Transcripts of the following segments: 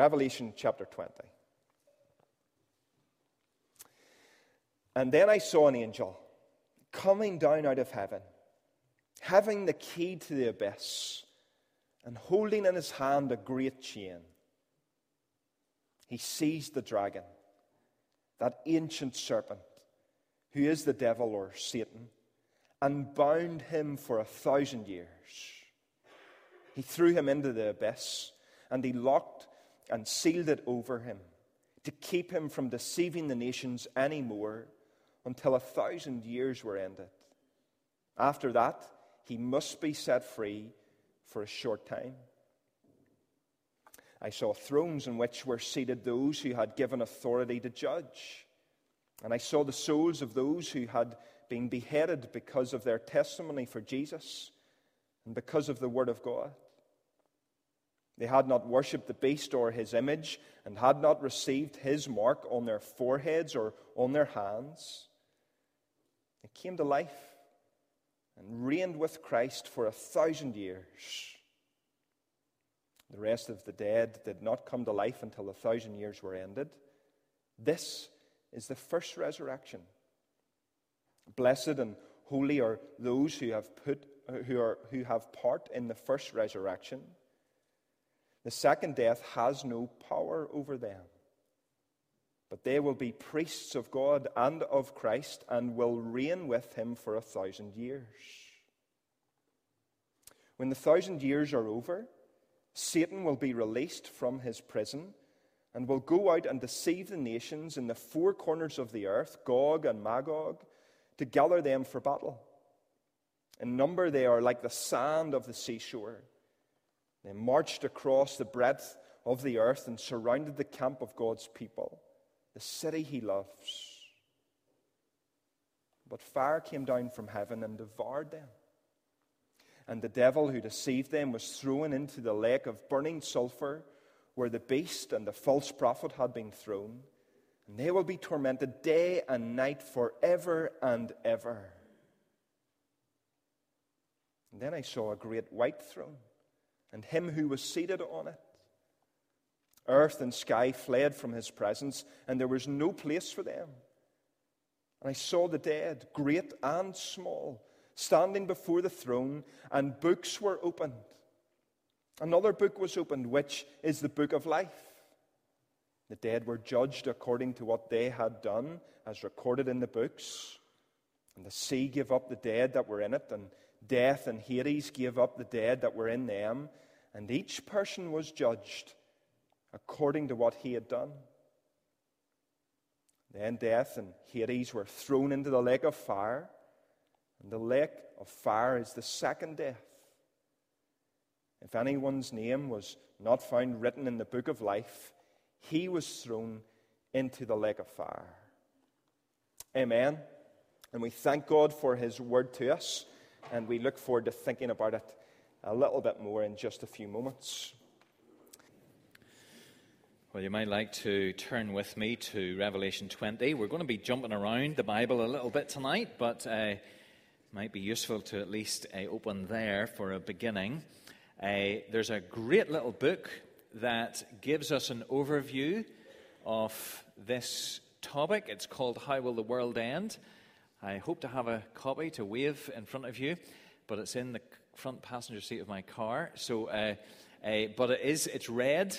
Revelation chapter 20. And then I saw an angel coming down out of heaven, having the key to the abyss, and holding in his hand a great chain. He seized the dragon, that ancient serpent, who is the devil or Satan, and bound him for a thousand years. He threw him into the abyss, and he locked and sealed it over him to keep him from deceiving the nations any more until a thousand years were ended. After that, he must be set free for a short time. I saw thrones in which were seated those who had given authority to judge. And I saw the souls of those who had been beheaded because of their testimony for Jesus and because of the Word of God. They had not worshipped the beast or his image and had not received his mark on their foreheads or on their hands. They came to life and reigned with Christ for a thousand years. The rest of the dead did not come to life until the thousand years were ended. This is the first resurrection. Blessed and holy are those who have, put, who, are, who have part in the first resurrection. The second death has no power over them. But they will be priests of God and of Christ and will reign with him for a thousand years. When the thousand years are over, Satan will be released from his prison and will go out and deceive the nations in the four corners of the earth, Gog and Magog, to gather them for battle. In number, they are like the sand of the seashore. They marched across the breadth of the earth and surrounded the camp of God's people, the city he loves. But fire came down from heaven and devoured them. And the devil who deceived them was thrown into the lake of burning sulfur, where the beast and the false prophet had been thrown. And they will be tormented day and night forever and ever. And then I saw a great white throne and him who was seated on it. Earth and sky fled from his presence, and there was no place for them. And I saw the dead, great and small, standing before the throne, and books were opened. Another book was opened, which is the book of life. The dead were judged according to what they had done, as recorded in the books. And the sea gave up the dead that were in it, and death and Hades gave up the dead that were in them, and each person was judged according to what he had done. Then death and Hades were thrown into the lake of fire, and the lake of fire is the second death. If anyone's name was not found written in the book of life, he was thrown into the lake of fire. Amen. And we thank God for his word to us and we look forward to thinking about it a little bit more in just a few moments. Well, you might like to turn with me to Revelation 20. We're going to be jumping around the Bible a little bit tonight, but uh, it might be useful to at least uh, open there for a beginning. Uh, there's a great little book that gives us an overview of this topic. It's called How Will the World End? I hope to have a copy to wave in front of you, but it's in the front passenger seat of my car. So, uh, uh, but it is it's red,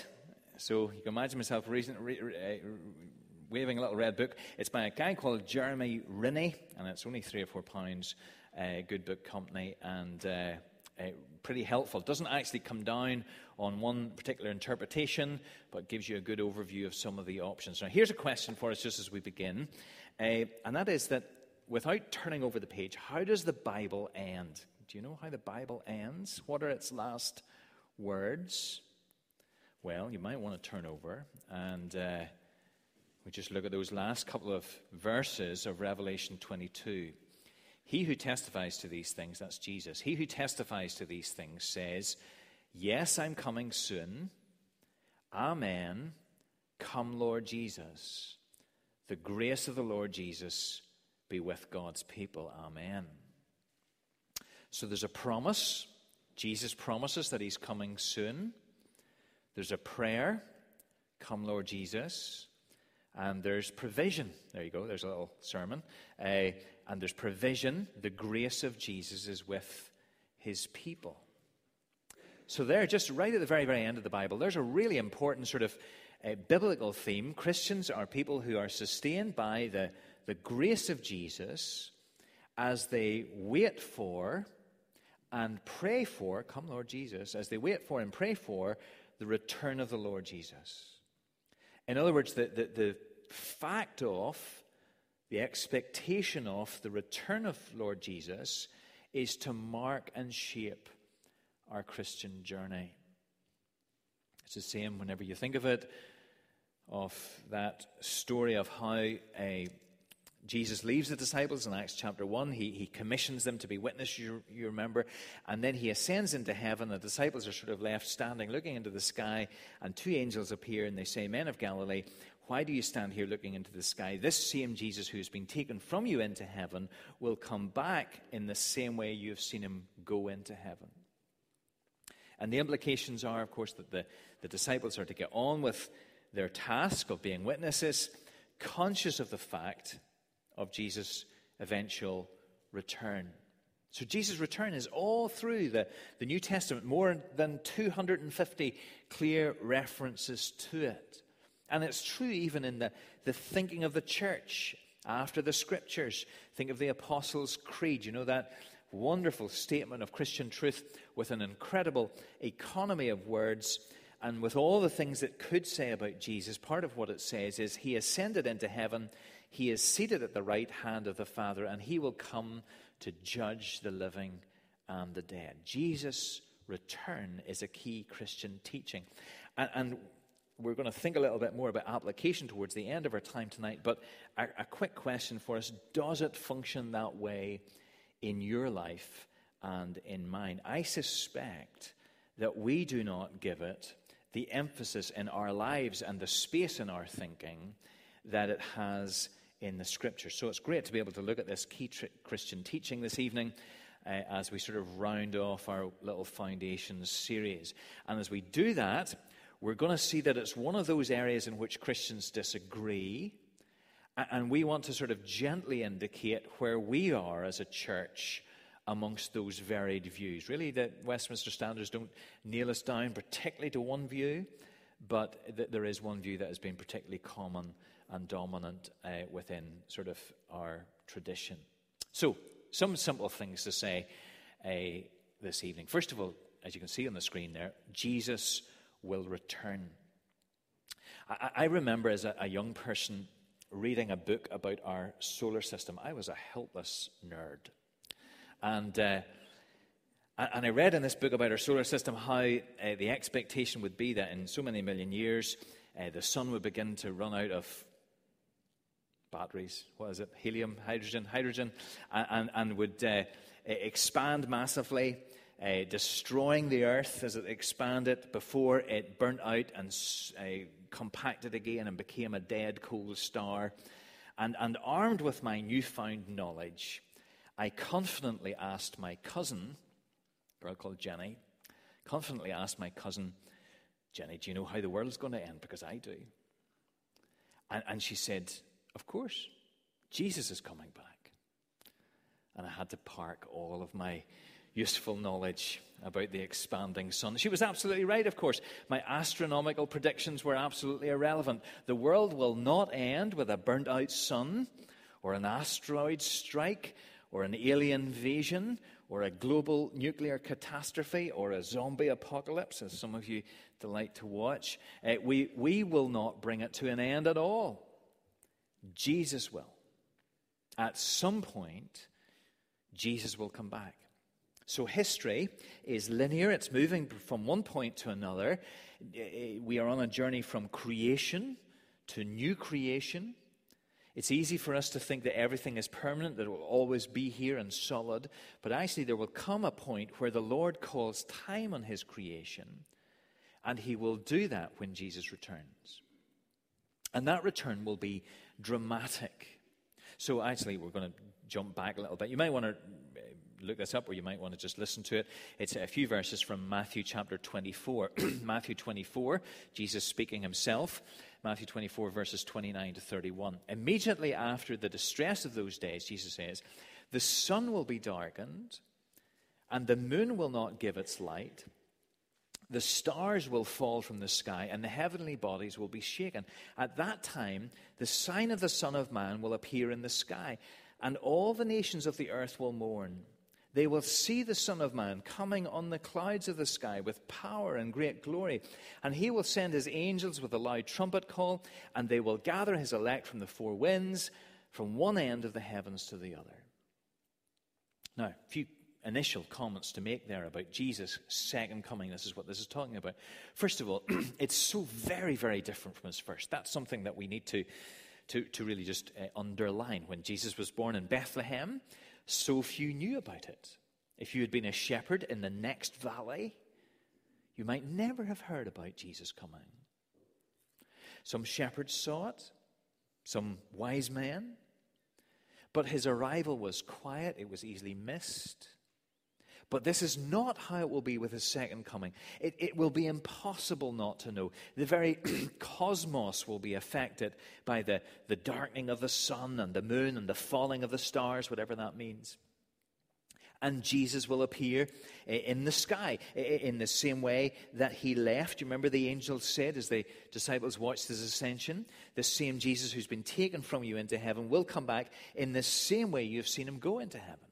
so you can imagine myself reason, re, uh, waving a little red book. It's by a guy called Jeremy Rennie, and it's only three or four pounds. Uh, good book company and. Uh, uh, pretty helpful. It doesn't actually come down on one particular interpretation, but gives you a good overview of some of the options. Now, here's a question for us just as we begin, and that is that without turning over the page, how does the Bible end? Do you know how the Bible ends? What are its last words? Well, you might want to turn over and uh, we just look at those last couple of verses of Revelation 22. He who testifies to these things, that's Jesus, he who testifies to these things says, Yes, I'm coming soon. Amen. Come, Lord Jesus. The grace of the Lord Jesus be with God's people. Amen. So there's a promise. Jesus promises that he's coming soon. There's a prayer. Come, Lord Jesus. And there's provision. There you go, there's a little sermon. Uh, and there's provision. The grace of Jesus is with his people. So, there, just right at the very, very end of the Bible, there's a really important sort of uh, biblical theme. Christians are people who are sustained by the, the grace of Jesus as they wait for and pray for, come Lord Jesus, as they wait for and pray for the return of the Lord Jesus. In other words, the, the, the fact of, the expectation of the return of Lord Jesus is to mark and shape our Christian journey. It's the same whenever you think of it, of that story of how a Jesus leaves the disciples in Acts chapter 1. He, he commissions them to be witnesses, you, you remember. And then he ascends into heaven. The disciples are sort of left standing, looking into the sky. And two angels appear and they say, Men of Galilee, why do you stand here looking into the sky? This same Jesus who has been taken from you into heaven will come back in the same way you have seen him go into heaven. And the implications are, of course, that the, the disciples are to get on with their task of being witnesses, conscious of the fact of Jesus' eventual return. So, Jesus' return is all through the, the New Testament, more than 250 clear references to it. And it's true even in the, the thinking of the church after the scriptures. Think of the Apostles' Creed. You know that wonderful statement of Christian truth with an incredible economy of words and with all the things it could say about Jesus. Part of what it says is, He ascended into heaven, He is seated at the right hand of the Father, and He will come to judge the living and the dead. Jesus' return is a key Christian teaching. And, and we're going to think a little bit more about application towards the end of our time tonight, but a, a, quick question for us Does it function that way in your life and in mine? I suspect that we do not give it the emphasis in our lives and the space in our thinking that it has in the scriptures. So it's great to be able to look at this key tri- Christian teaching this evening. Uh, as we sort of round off our little foundations series. And as we do that, we're going to see that it's one of those areas in which Christians disagree. And we want to sort of gently indicate where we are as a church amongst those varied views. Really, the Westminster Standards don't nail us down particularly to one view, but th- there is one view that has been particularly common and dominant uh, within sort of our tradition. So, some simple things to say uh, this evening. First of all, as you can see on the screen there, Jesus will return. I, I remember as a, a, young person reading a book about our solar system. I was a helpless nerd. And, uh, and I read in this book about our solar system how uh, the expectation would be that in so many million years, uh, the sun would begin to run out of batteries. What is it? Helium, hydrogen, hydrogen, and, and, and would uh, expand massively uh, destroying the earth as it expanded before it burnt out and uh, compacted again and became a dead cold star. And, and armed with my newfound knowledge, I confidently asked my cousin, a girl called Jenny, confidently asked my cousin, Jenny, do you know how the world's going to end? Because I do. And, and she said, Of course, Jesus is coming back. And I had to park all of my useful knowledge about the expanding sun. She was absolutely right, of course. My astronomical predictions were absolutely irrelevant. The world will not end with a burnt out sun, or an asteroid strike, or an alien invasion, or a global nuclear catastrophe, or a zombie apocalypse, as some of you delight to watch. Uh, we, we will not bring it to an end at all. Jesus will. At some point, Jesus will come back. So history is linear, it's moving from one point to another. Eh, we are on a journey from creation to new creation. It's easy for us to think that everything is permanent, that it will always be here and solid. But actually, there will come a point where the Lord calls time on his creation, and he will do that when Jesus returns. And that return will be dramatic. So, actually, we're going to jump back a little bit. You might want to eh, look this up or you might want to just listen to it. It's a few verses from Matthew chapter 24. Matthew 24, Jesus speaking himself. Matthew 24, verses 29 to 31. Immediately after the distress of those days, Jesus says, The sun will be darkened, and the moon will not give its light. The stars will fall from the sky, and the heavenly bodies will be shaken. At that time, the sign of the Son of Man will appear in the sky, and all the nations of the earth will mourn. They will see the Son of Man coming on the clouds of the sky with power and great glory. And he will send his angels with a loud trumpet call, and they will gather his elect from the four winds, from one end of the heavens to the other. Now, a few initial comments to make there about Jesus' second coming. This is what this is talking about. First of all, it's so very, very different from his first. That's something that we need to, to, to really just uh, underline. When Jesus was born in Bethlehem, so few knew about it. If you had been a shepherd in the next valley, you might never have heard about Jesus coming. Some shepherds saw it, some wise men, but his arrival was quiet, it was easily missed. But this is not how it will be with his second coming. It, it will be impossible not to know. The very cosmos will be affected by the, the darkening of the sun and the moon and the falling of the stars, whatever that means. And Jesus will appear in the sky in the same way that he left. You remember the angel said as the disciples watched his ascension, the same Jesus who's been taken from you into heaven will come back in the same way you've seen him go into heaven.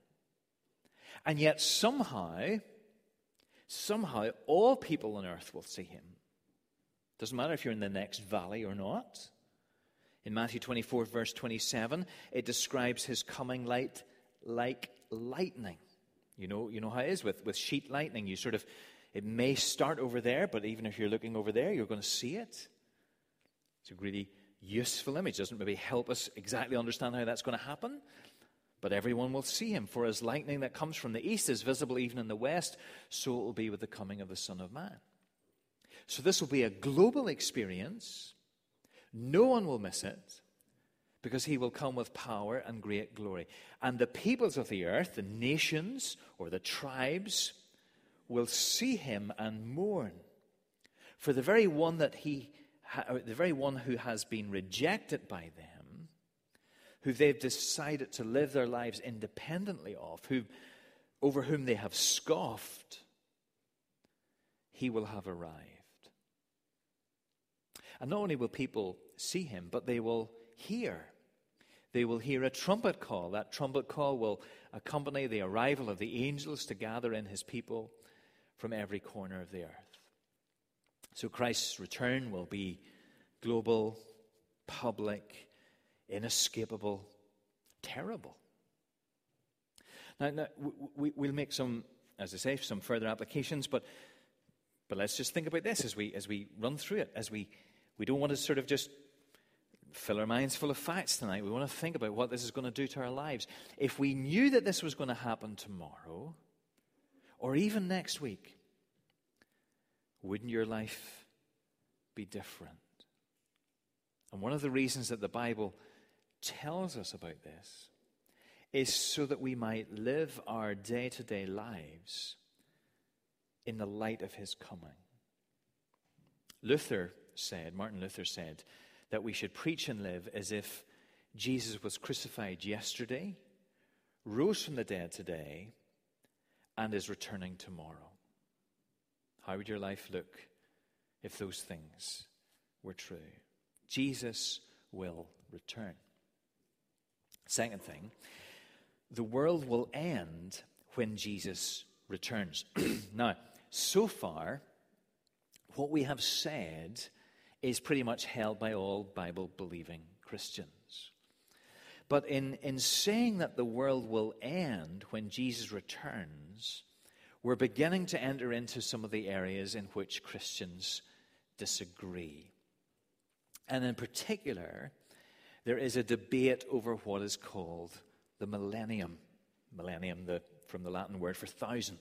And yet, somehow, somehow, all people on earth will see him. Doesn't matter if you're in the next valley or not. In Matthew 24, verse 27, it describes his coming light like lightning. You know, you know how it is with, with sheet lightning. You sort of, it may start over there, but even if you're looking over there, you're going to see it. It's a really useful image. Doesn't maybe help us exactly understand how that's going to happen. But everyone will see him, for as lightning that comes from the east is visible even in the west, so it will be with the coming of the Son of Man. So this will be a global experience. No one will miss it because he will come with power and great glory. And the peoples of the earth, the nations or the tribes, will see him and mourn. For the very one that he the very one who has been rejected by them who they've decided to live their lives independently of, who, over whom they have scoffed, he will have arrived. And not only will people see him, but they will hear. They will hear a trumpet call. That trumpet call will accompany the arrival of the angels to gather in his people from every corner of the earth. So Christ's return will be global, public, inescapable, terrible. Now, now we, will make some, as I say, some further applications, but, but let's just think about this as we, as we run through it, as we, we don't want to sort of just fill our minds full of facts tonight. We want to think about what this is going to do to our lives. If we knew that this was going to happen tomorrow, or even next week, wouldn't your life be different? And one of the reasons that the Bible tells us about this is so that we might live our day to day lives in the light of his coming. Luther said, Martin Luther said, that we should preach and live as if Jesus was crucified yesterday, rose from the dead today, and is returning tomorrow. How would your life look if those things were true? Jesus will return. Second thing, the world will end when Jesus returns. now, so far, what we have said is pretty much held by all Bible believing Christians. But in, in saying that the world will end when Jesus returns, we're beginning to enter into some of the areas in which Christians disagree. And in particular, there is a debate over what is called the millennium. Millennium, the, from the Latin word for thousand.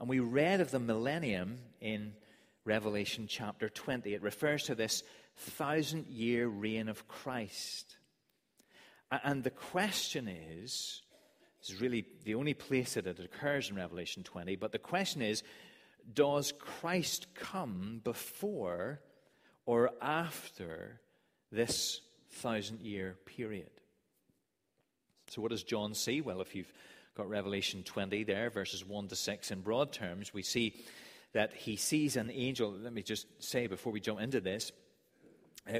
And we read of the millennium in Revelation chapter 20. It refers to this thousand year reign of Christ. And the question is This is really the only place that it occurs in Revelation 20. But the question is does Christ come before or after this thousand year period? So, what does John see? Well, if you've got Revelation 20 there, verses 1 to 6, in broad terms, we see that he sees an angel. Let me just say before we jump into this,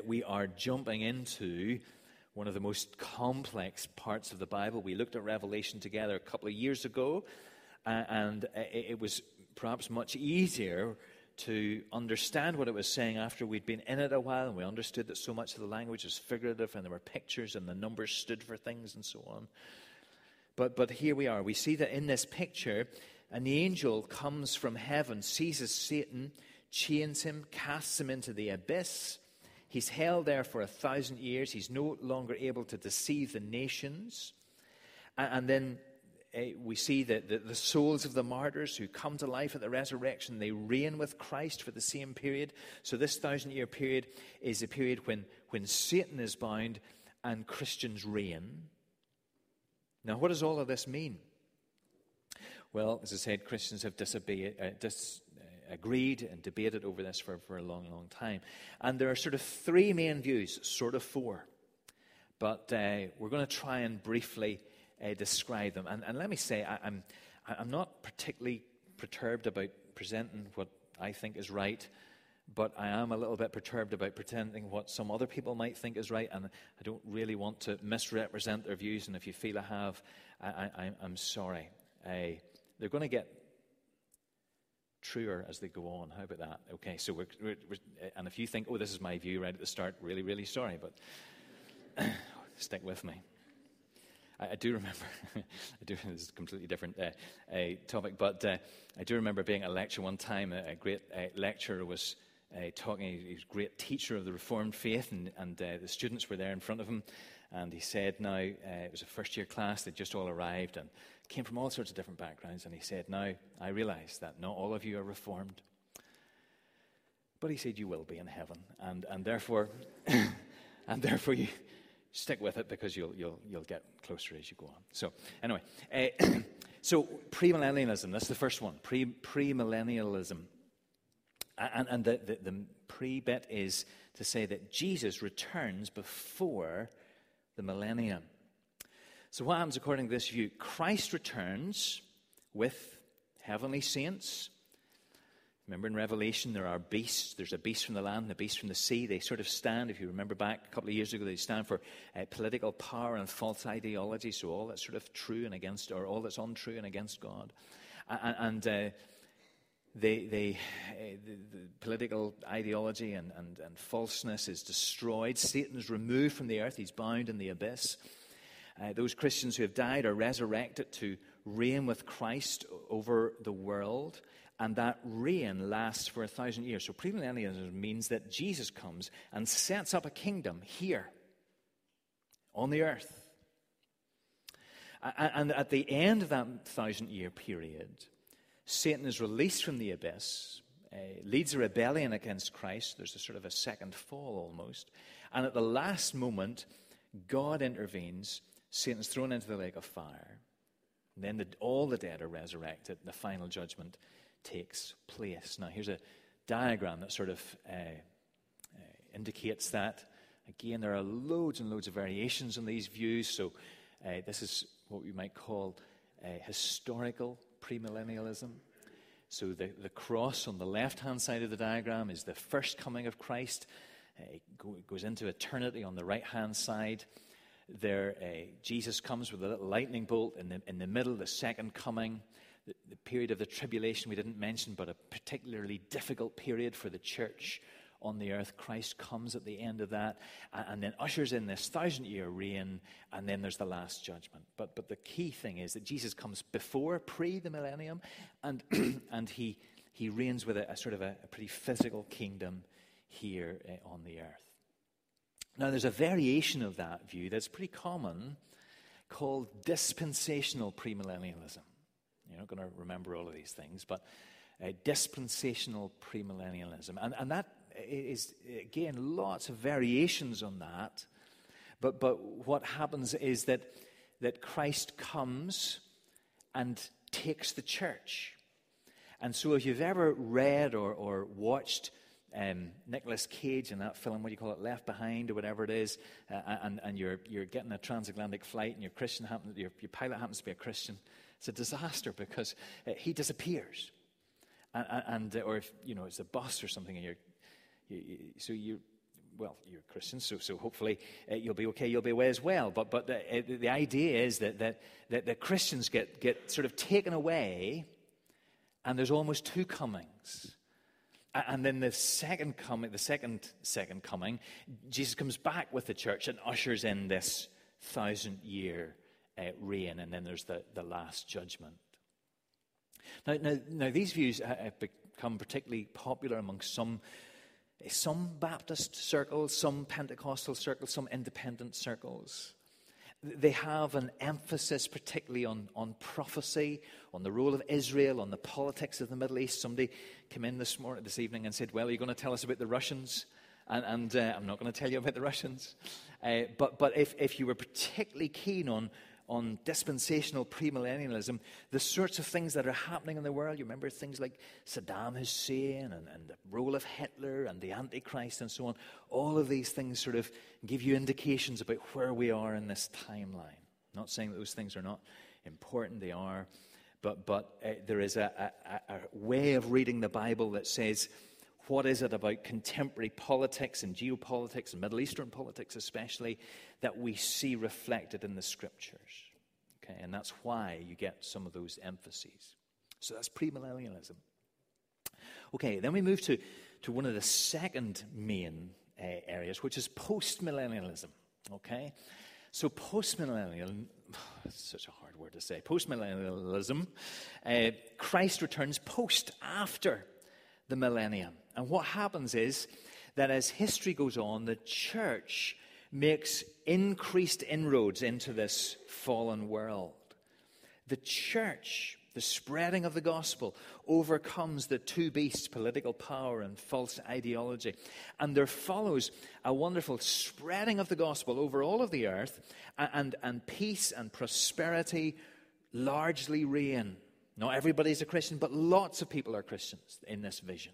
we are jumping into one of the most complex parts of the Bible. We looked at Revelation together a couple of years ago, and it was perhaps much easier to understand what it was saying after we'd been in it a while and we understood that so much of the language was figurative and there were pictures and the numbers stood for things and so on. But, but here we are. We see that in this picture, an angel comes from heaven, seizes Satan, chains him, casts him into the abyss. He's held there for a thousand years. He's no longer able to deceive the nations. And, and then uh, we see that the, the, souls of the martyrs who come to life at the resurrection, they reign with Christ for the same period. So, this thousand year period is a period when, when Satan is bound and Christians reign. Now, what does all of this mean? Well, as I said, Christians have disobeyed, uh, dis, uh, agreed and debated over this for, for a long, long time. And there are sort of three main views, sort of four. But uh, we're going to try and briefly uh, describe them. And, and, let me say, I, I'm, I'm not particularly perturbed about presenting what I think is right, but I am a little bit perturbed about pretending what some other people might think is right, and I don't really want to misrepresent their views. And if you feel I have, I, am sorry. Uh, they're going to get truer as they go on. How about that? Okay, so we're, we're, we're, and if you think, oh, this is my view right at the start, really, really sorry, but stick with me. I, I do remember, I do, this is a completely different uh, uh, topic, but uh, I do remember being at a lecture one time. A, a great uh, lecturer was uh, talking, he was a great teacher of the Reformed faith, and, and the students were there in front of him. And he said, now, it was a first year class, they'd just all arrived, and came from all sorts of different backgrounds. And he said, Now, I realize that not all of you are reformed. But he said, You will be in heaven. And, and therefore, and therefore you stick with it because you'll, you'll, you'll get closer as you go on. So, anyway, uh, so premillennialism, that's the first one. Pre, premillennialism. And, and the, the, the pre bit is to say that Jesus returns before the millennium. So, what happens according to this view? Christ returns with heavenly saints. Remember in Revelation, there are beasts. There's a beast from the land and a beast from the sea. They sort of stand, if you remember back a couple of years ago, they stand for uh, political power and false ideology. So, all that's sort of true and against, or all that's untrue and against God. And, and uh, they, they, uh, the, the, political ideology and, and, and falseness is destroyed. Satan is removed from the earth, he's bound in the abyss. Uh, those Christians who have died are resurrected to reign with Christ over the world, and that reign lasts for a thousand years. So, premillennialism means that Jesus comes and sets up a kingdom here on the earth. And at the end of that thousand year period, Satan is released from the abyss, uh, leads a rebellion against Christ. There's a sort of a second fall almost. And at the last moment, God intervenes Satan's thrown into the lake of fire. And then the, all the dead are resurrected. and The final judgment takes place. Now, here's a diagram that sort of uh, uh, indicates that. Again, there are loads and loads of variations on these views. So, uh, this is what we might call uh, historical premillennialism. So, the, the cross on the left hand side of the diagram is the first coming of Christ. Uh, it go, goes into eternity on the right hand side there, uh, Jesus comes with a little lightning bolt in the, in the middle, the second coming, the, the period of the tribulation we didn't mention, but a particularly difficult period for the church on the earth. Christ comes at the end of that and, and then ushers in this thousand year reign, and then there's the last judgment. But, but the key thing is that Jesus comes before, pre the millennium, and, and he, he reigns with a, a sort of a, a, pretty physical kingdom here uh, on the earth. Now, there's a variation of that view that's pretty common called dispensational premillennialism. You're not going to remember all of these things, but uh, dispensational premillennialism. And, and that is, again, lots of variations on that. But, but what happens is that that Christ comes and takes the church. And so, if you've ever read or, or watched um, Nicolas Cage in that film, what do you call it, Left Behind or whatever it is, uh, and, and you're, you're getting a transatlantic flight and your, Christian happen, your, your pilot happens to be a Christian, it's a disaster because uh, he disappears. And, and, uh, or if, you know, it's a bus or something and you're, you, you, so you well, you're Christian, so, so hopefully uh, you'll be okay, you'll be away as well. But, but the, uh, the idea is that, that, that, that Christians get, get sort of taken away, and there's almost two comings. And then the second coming, the second second coming, Jesus comes back with the church and ushers in this thousand year uh, reign, and then there's the, the last judgment. Now, now, now, these views have become particularly popular among some some Baptist circles, some Pentecostal circles, some independent circles. They have an emphasis particularly on, on prophecy, on the role of Israel, on the politics of the Middle East. Somebody came in this morning, this evening, and said, "Well, you're you going to tell us about the Russians?" And, and uh, I'm not going to tell you about the Russians. Uh, but but if, if you were particularly keen on on dispensational premillennialism, the sorts of things that are happening in the world. You remember things like Saddam Hussein and, and, the role of Hitler and the Antichrist and so on. All of these things sort of give you indications about where we are in this timeline. Not saying that those things are not important, they are. But, but uh, there is a, a, a way of reading the Bible that says, what is it about contemporary politics and geopolitics and Middle Eastern politics, especially, that we see reflected in the scriptures? Okay, and that's why you get some of those emphases. So that's premillennialism. Okay, then we move to, to one of the second main uh, areas, which is postmillennialism. Okay, so postmillennial, it's such a hard word to say. Postmillennialism, uh, Christ returns post after the millennium. And what happens is that as history goes on, the church makes increased inroads into this fallen world. The church, the spreading of the gospel, overcomes the two beasts, political power and false ideology. And there follows a wonderful spreading of the gospel over all of the earth, and, and peace and prosperity largely reign. Not everybody's a Christian, but lots of people are Christians in this vision.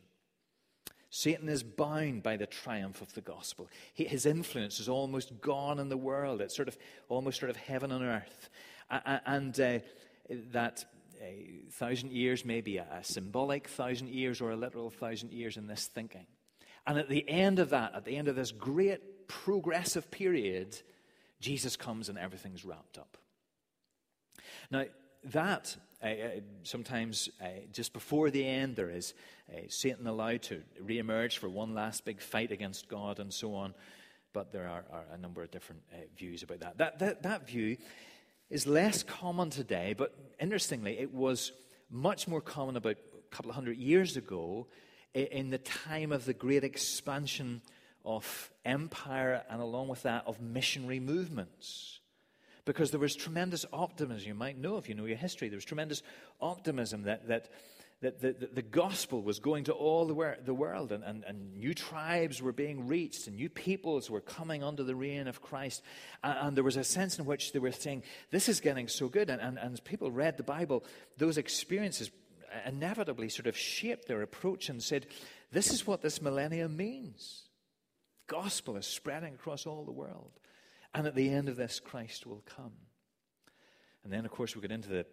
Satan is bound by the triumph of the gospel. He, his influence is almost gone in the world. It's sort of almost sort of heaven on earth. And uh, that uh, thousand years may be a, a symbolic thousand years or a literal thousand years in this thinking. And at the end of that, at the end of this great progressive period, Jesus comes and everything's wrapped up. Now, that uh, sometimes uh, just before the end, there is Satan allowed to re-emerge for one last big fight against God and so on. But there are, are a number of different uh, views about that. That, that. that view is less common today, but interestingly, it was much more common about a couple of hundred years ago in the time of the great expansion of empire and along with that of missionary movements because there was tremendous optimism. You might know if you know your history, there was tremendous optimism that, that, that the, the, gospel was going to all the, wor- the world and, and, and, new tribes were being reached and new peoples were coming under the reign of Christ. And, and there was a sense in which they were saying, This is getting so good. And, and, and as people read the Bible, those experiences inevitably sort of shaped their approach and said, This is what this millennium means. Gospel is spreading across all the world. And at the end of this, Christ will come. And then, of course, we get into the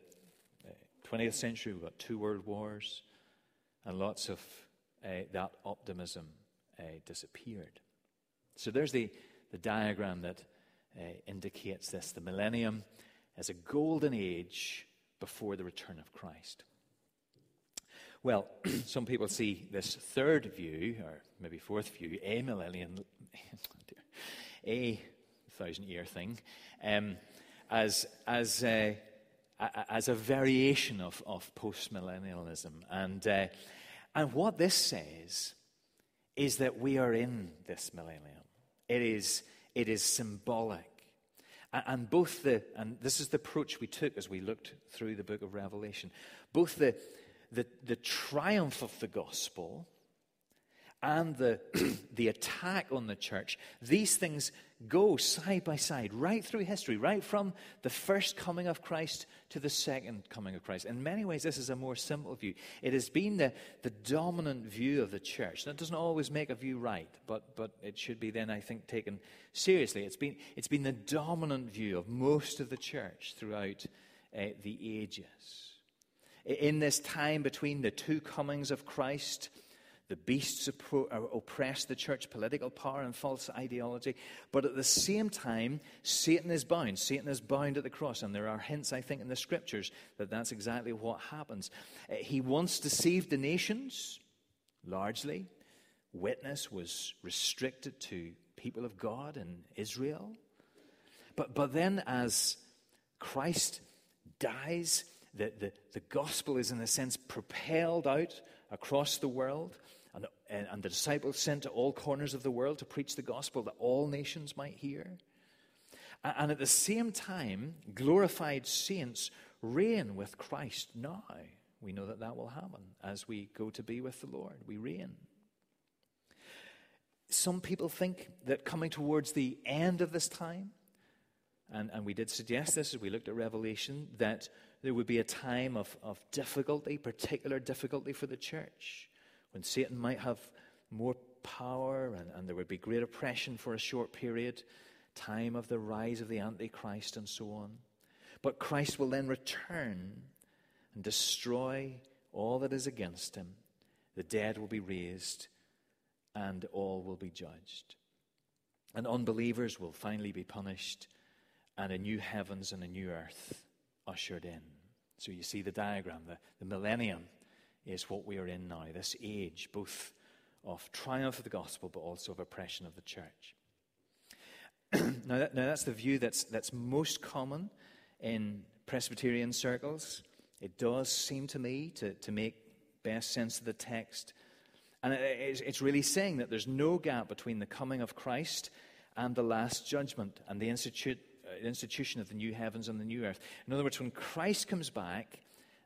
20th uh, century. We've got two world wars, and lots of uh, that optimism uh, disappeared. So there's the, the diagram that uh, indicates this the millennium as a golden age before the return of Christ. Well, some people see this third view, or maybe fourth view, a millennium, a thousand year thing, um, as, as, uh, a, as a variation of, of postmillennialism. And, uh, and what this says is that we are in this millennium. It is, it is symbolic. And both the, and this is the approach we took as we looked through the book of Revelation, both the, the, the triumph of the gospel and the, the attack on the church, these things go side by side right through history, right from the first coming of Christ to the second coming of Christ. In many ways, this is a more simple view. It has been the, the dominant view of the church. That doesn't always make a view right, but, but it should be then, I think, taken seriously. It's been, it's been the dominant view of most of the church throughout uh, the ages. In this time between the two comings of Christ, the beasts oppress the church, political power and false ideology. But at the same time, Satan is bound. Satan is bound at the cross. And there are hints, I think, in the scriptures that that's exactly what happens. Uh, he once deceived the nations, largely. Witness was restricted to people of God in Israel. But, but then, as Christ dies, the, the, the gospel is, in a sense, propelled out across the world. And, and the disciples sent to all corners of the world to preach the gospel that all nations might hear. And at the same time, glorified saints reign with Christ now. We know that that will happen as we go to be with the Lord. We reign. Some people think that coming towards the end of this time, and, and we did suggest this as we looked at Revelation, that there would be a time of, of difficulty, particular difficulty for the church, when Satan might have more power and, and there would be great oppression for a short period, time of the rise of the Antichrist and so on. But Christ will then return and destroy all that is against him. The dead will be raised and all will be judged. And unbelievers will finally be punished, and a new heavens and a new earth ushered in. So you see the diagram, the, the millennium is what we are in now, this age, both of triumph of the gospel, but also of oppression of the church. now, that, now, that's the view that's, that's most common in Presbyterian circles. It does seem to me to, to make best sense of the text. And it, it's really saying that there's no gap between the coming of Christ and the last judgment and the institute, institution of the new heavens and the new earth. In other words, when Christ comes back,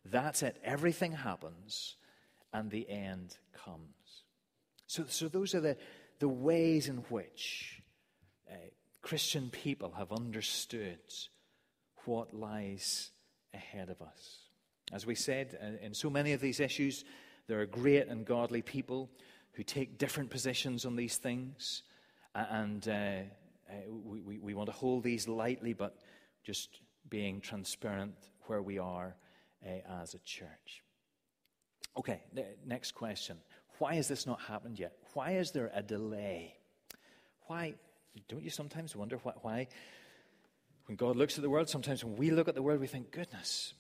that's it. Everything happens, and the end comes. So, so those are the, the ways in which uh, Christian people have understood what lies ahead of us. As we said, uh, in so many of these issues, there are great and godly people who take different positions on these things. And uh, uh, we, we want to hold these lightly, but just being transparent where we are uh, as a church. Okay, next question. Why has this not happened yet? Why is there a delay? Why, don't you sometimes wonder why, why when God looks at the world, sometimes when we look at the world, we think, goodness,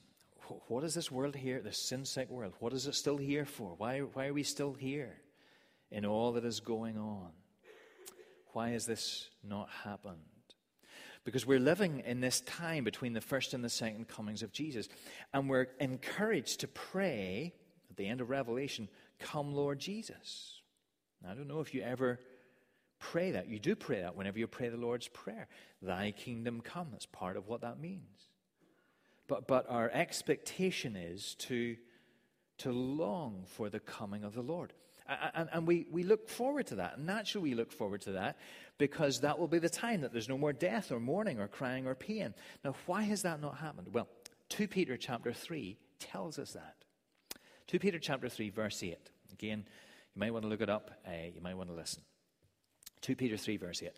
what is this world here, this sin sick world? What is it still here for? Why, why are we still here in all that is going on? Why has this not happened? Because we're living in this time between the first and the second comings of Jesus. And we're encouraged to pray at the end of Revelation, Come, Lord Jesus. Now, I don't know if you ever pray that. You do pray that whenever you pray the Lord's Prayer. Thy kingdom come. That's part of what that means. But, but our expectation is to, to long for the coming of the Lord. And, and, we, we look forward to that. Naturally, we look forward to that because that will be the time that there's no more death or mourning or crying or pain. Now, why has that not happened? Well, 2 Peter chapter 3 tells us that. 2 Peter chapter 3, verse 8. Again, you might want to look it up, uh, you might want to listen. 2 Peter 3, verse 8.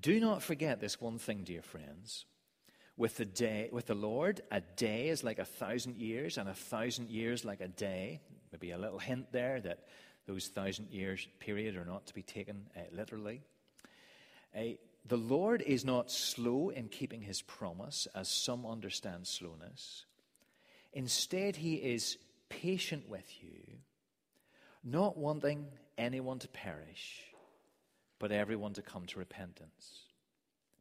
Do not forget this one thing, dear friends. With the day, with the Lord, a day is like a thousand years, and a thousand years like a day. Maybe a little hint there that those thousand years period are not to be taken uh, literally. Uh, the Lord is not slow in keeping his promise, as some understand slowness. Instead, he is patient with you, not wanting anyone to perish, but everyone to come to repentance.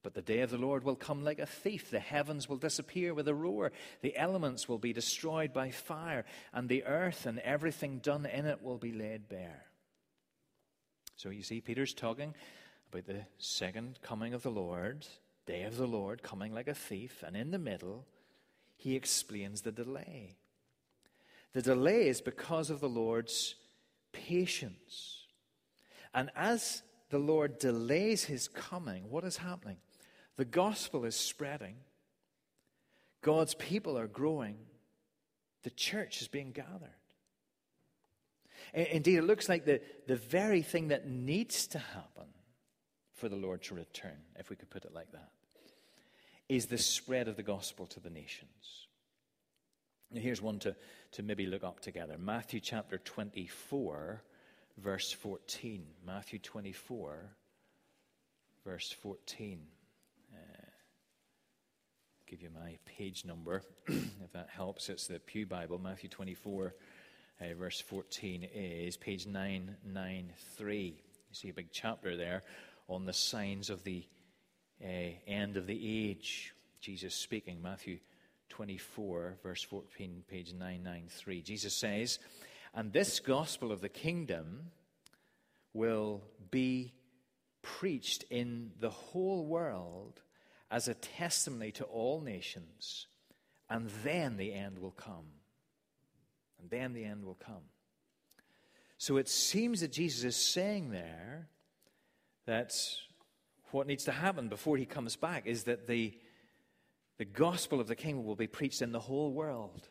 But the day of the Lord will come like a thief. The heavens will disappear with a roar. The elements will be destroyed by fire, and the earth and everything done in it will be laid bare. So you see, Peter's talking about the second coming of the Lord, day of the Lord, coming like a thief, and in the middle, he explains the delay. The delay is because of the Lord's patience And as the Lord delays his coming, what is happening? The gospel is spreading, God's people are growing, the church is being gathered. Indeed, it looks like the, the very thing that needs to happen for the Lord to return, if we could put it like that, is the spread of the gospel to the nations. Now, here's one to, to maybe look up together Matthew chapter 24, verse 14. Matthew 24, verse 14. Give you my page number, if that helps. It's the Pew Bible, Matthew 24, uh, verse 14 is page 993. You see a big chapter there on the signs of the uh, end of the age. Jesus speaking, Matthew 24, verse 14, page 993. Jesus says, And this gospel of the kingdom will be preached in the whole world as a testimony to all nations, and then the end will come. And then the end will come. So it seems that Jesus is saying there that what needs to happen before he comes back is that the, the gospel of the kingdom will be preached in the whole world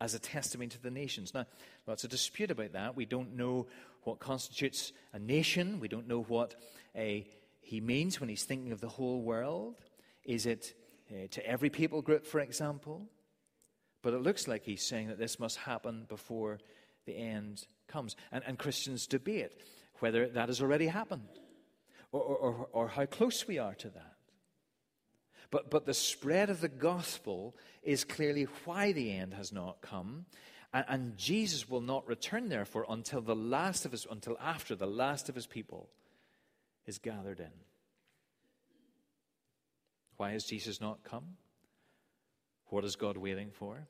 as a testimony to the nations. Now, lots of dispute about that. We don't know what constitutes a nation. We don't know what a, he means when he's thinking of the whole world. Is it uh, to every people group, for example? But it looks like he's saying that this must happen before the end comes. And, and Christians debate whether that has already happened or, or, or how close we are to that. But, but the spread of the gospel is clearly why the end has not come. And, and Jesus will not return, therefore, until the last of his, until after the last of his people is gathered in. Why has Jesus not come? What is God waiting for?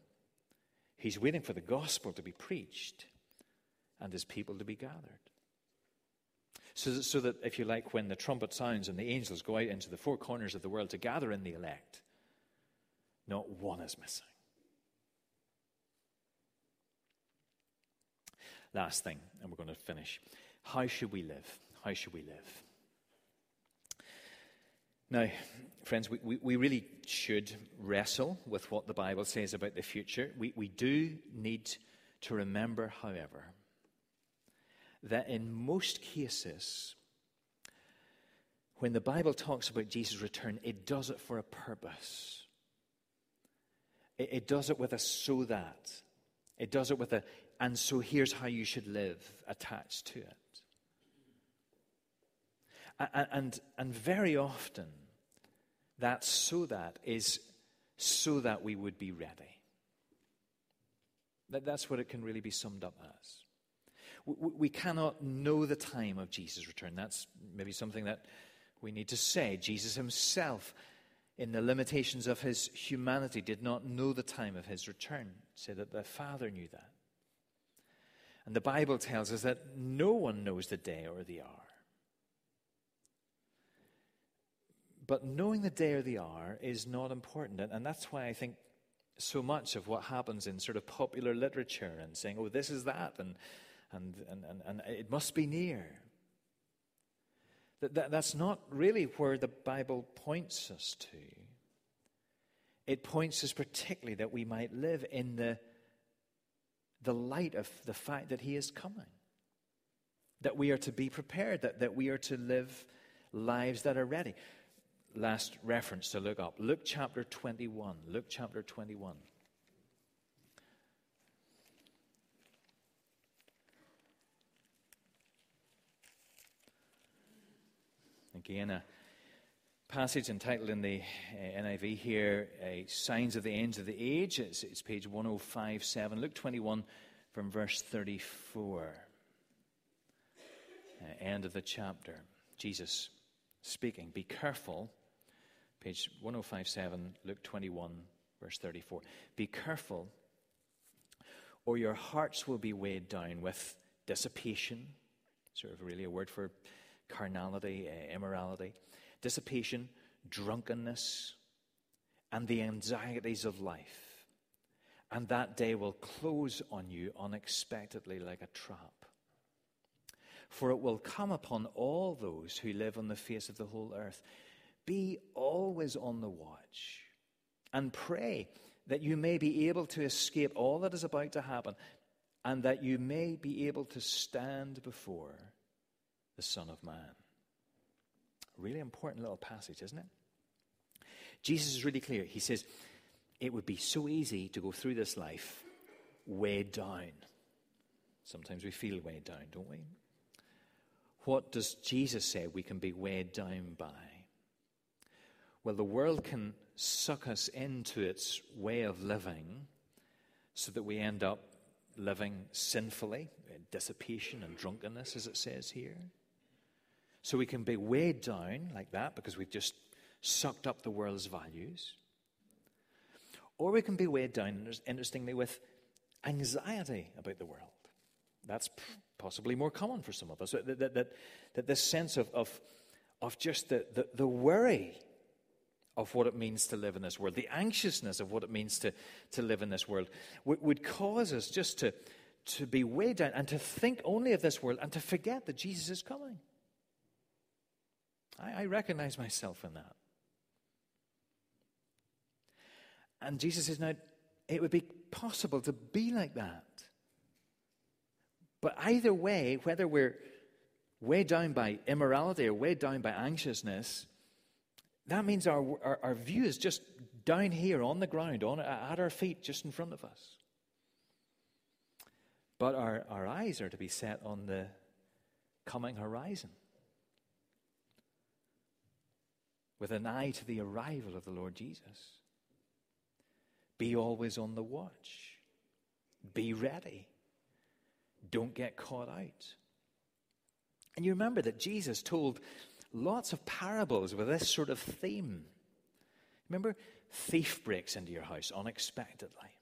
He's waiting for the gospel to be preached and his people to be gathered. So so that, if you like, when the trumpet sounds and the angels go out into the four corners of the world to gather in the elect, not one is missing. Last thing, and we're going to finish. How should we live? How should we live? Now, friends, we, we, we, really should wrestle with what the Bible says about the future. We, we do need to remember, however, that in most cases, when the Bible talks about Jesus' return, it does it for a purpose. It, it does it with a so that. It does it with a, and so here's how you should live attached to it. And, and, and very often, that so that is so that we would be ready. That, that's what it can really be summed up as we cannot know the time of Jesus' return. That's maybe something that we need to say. Jesus himself, in the limitations of his humanity, did not know the time of his return. Say that the Father knew that. And the Bible tells us that no one knows the day or the hour. But knowing the day or the hour is not important. And that's why I think so much of what happens in sort of popular literature and saying, oh, this is that, and and, and, and, and it must be near. That, that, that's not really where the Bible points us to. It points us particularly that we might live in the, the light of the fact that He is coming. That we are to be prepared, that, that we are to live lives that are ready. Last reference to look up Luke chapter 21. Luke chapter 21. Again, a passage entitled in the uh, NIV here, uh, Signs of the Ends of the Age. It's, it's page 1057. Luke 21 from verse 34. Uh, end of the chapter. Jesus speaking. Be careful. Page 1057, Luke 21, verse 34. Be careful, or your hearts will be weighed down with dissipation. Sort of really a word for carnality, uh, immorality, dissipation, drunkenness, and the anxieties of life. And that day will close on you unexpectedly like a trap. for it will come upon all those who live on the face of the whole earth. Be always on the watch and pray that you may be able to escape all that is about to happen and that you may be able to stand before the Son of Man. Really important little passage, isn't it? Jesus is really clear. He says, It would be so easy to go through this life weighed down. Sometimes we feel weighed down, don't we? What does Jesus say we can be weighed down by? Well, the world can suck us into its way of living so that we end up living sinfully, uh, dissipation and drunkenness, as it says here. So we can be weighed down like that because we've just sucked up the world's values. Or we can be weighed down, interestingly, with anxiety about the world. That's possibly more common for some of us. That, that, that, that this sense of, of, of just the, the, the worry of what it means to live in this world, the anxiousness of what it means to, to live in this world, would, would cause us just to, to be weighed down and to think only of this world and to forget that Jesus is coming. I, I recognize myself in that. And Jesus says, now, it would be possible to be like that. But either way, whether we're weighed down by immorality or weighed down by anxiousness, that means our, our, our, view is just down here on the ground, on, at our feet, just in front of us. But our, our eyes are to be set on the coming horizon with an eye to the arrival of the Lord Jesus. Be always on the watch, be ready. Don't get caught out. And you remember that Jesus told lots of parables with this sort of theme. Remember, thief breaks into your house unexpectedly,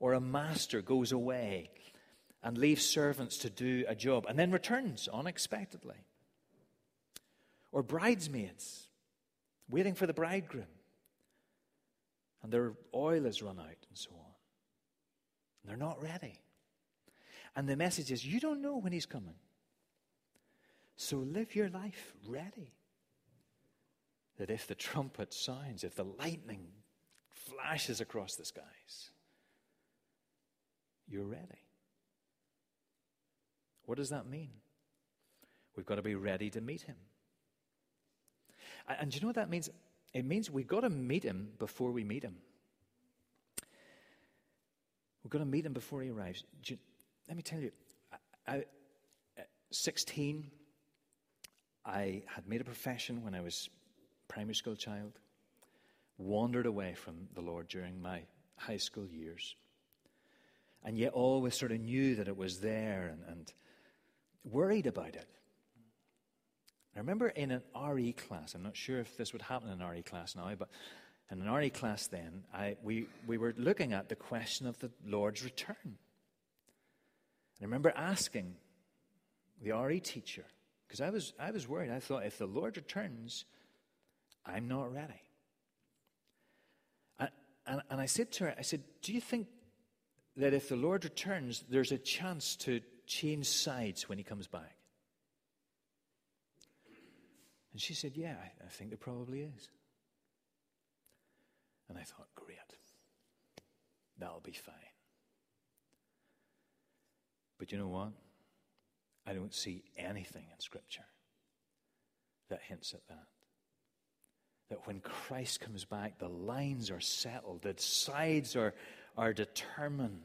or a master goes away and leaves servants to do a job and then returns unexpectedly, or bridesmaids waiting for the bridegroom and their oil has run out and so on. They're not ready. And the message is you don't know when he's coming. So live your life ready. That if the trumpet sounds, if the lightning flashes across the skies, you're ready. What does that mean? We've got to be ready to meet him. And, do you know what that means? It means we've got to meet him before we meet him. We've got to meet him before he arrives. You, let me tell you, I, I, at 16, I had made a profession when I was primary school child, wandered away from the Lord during my high school years, and yet always sort of knew that it was there and, and worried about it. I remember in an RE class, I'm not sure if this would happen in an RE class now, but in an RE class then, I, we, we were looking at the question of the Lord's return. I remember asking the RE teacher, because I was, I was worried. I thought, if the Lord returns, I'm not ready. And, and, and I said to her, I said, Do you think that if the Lord returns, there's a chance to change sides when he comes back? And she said, Yeah, I, I think there probably is. And I thought, Great, that'll be fine. But you know what? I don't see anything in Scripture that hints at that. That when Christ comes back, the lines are settled, the sides are, are determined.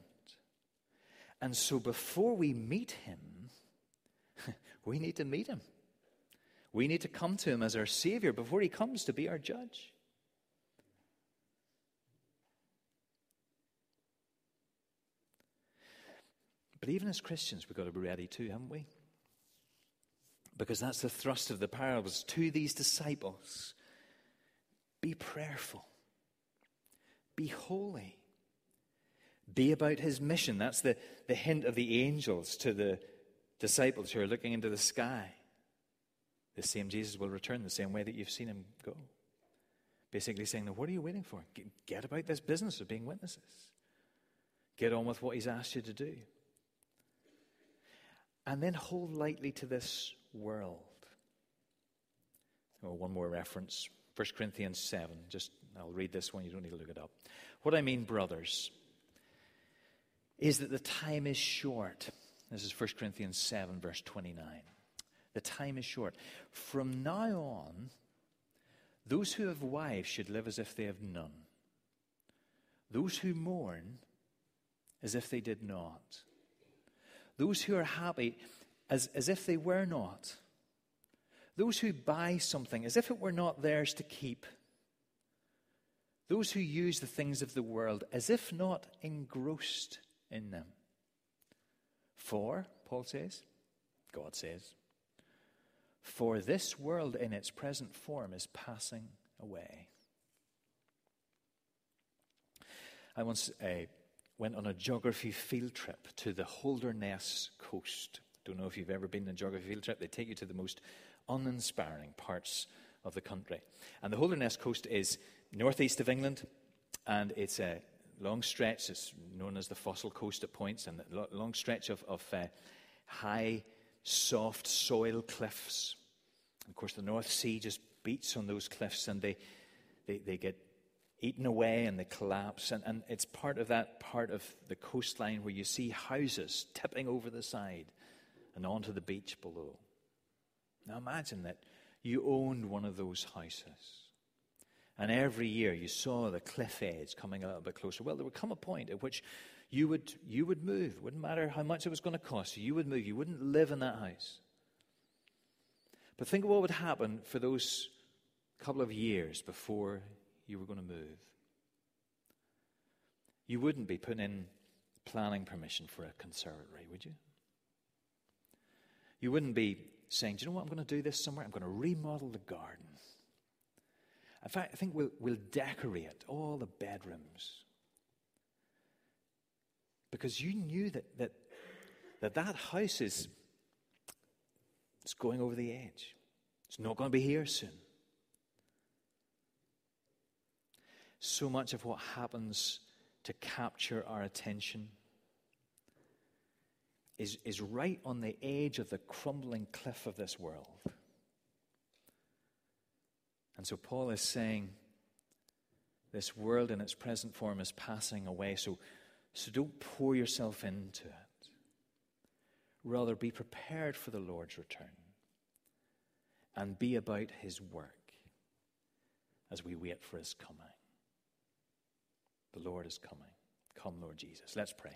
And so before we meet him, we need to meet him. We need to come to him as our Savior before he comes to be our judge. But even as Christians, we've got to be ready too, haven't we? Because that's the thrust of the parables to these disciples. Be prayerful, be holy, be about his mission. That's the, the hint of the angels to the disciples who are looking into the sky. The same Jesus will return the same way that you've seen him go. Basically saying, What are you waiting for? Get about this business of being witnesses. Get on with what he's asked you to do. And then hold lightly to this world. Oh, one more reference 1 Corinthians 7. Just, I'll read this one, you don't need to look it up. What I mean, brothers, is that the time is short. This is 1 Corinthians 7, verse 29. The time is short. From now on, those who have wives should live as if they have none. Those who mourn, as if they did not. Those who are happy, as, as if they were not. Those who buy something, as if it were not theirs to keep. Those who use the things of the world, as if not engrossed in them. For, Paul says, God says, for this world in its present form is passing away. I once uh, went on a geography field trip to the Holderness coast. Don't know if you've ever been on a geography field trip. They take you to the most uninspiring parts of the country. And the Holderness coast is northeast of England, and it's a long stretch. It's known as the Fossil Coast at points, and a long stretch of, of uh, high, soft soil cliffs. Of course, the North Sea just beats on those cliffs, and they, they, they get eaten away and they collapse. And, and it's part of that part of the coastline where you see houses tipping over the side and onto the beach below. Now imagine that you owned one of those houses. And every year you saw the cliff edge coming a little bit closer. Well, there would come a point at which you would, you would move. It wouldn't matter how much it was going to cost you. You would move. You wouldn't live in that house. But think of what would happen for those couple of years before you were going to move. You wouldn't be putting in planning permission for a conservatory, would you? You wouldn't be saying, Do you know what? I'm going to do this somewhere. I'm going to remodel the garden. In fact, I think we'll, we'll decorate all the bedrooms. Because you knew that that, that, that house is it's going over the edge. It's not going to be here soon. So much of what happens to capture our attention is, is right on the edge of the crumbling cliff of this world. And so Paul is saying, this world in its present form is passing away, so, so don't pour yourself into it. Rather, be prepared for the Lord's return and be about his work as we wait for his coming. The Lord is coming. Come, Lord Jesus. Let's pray.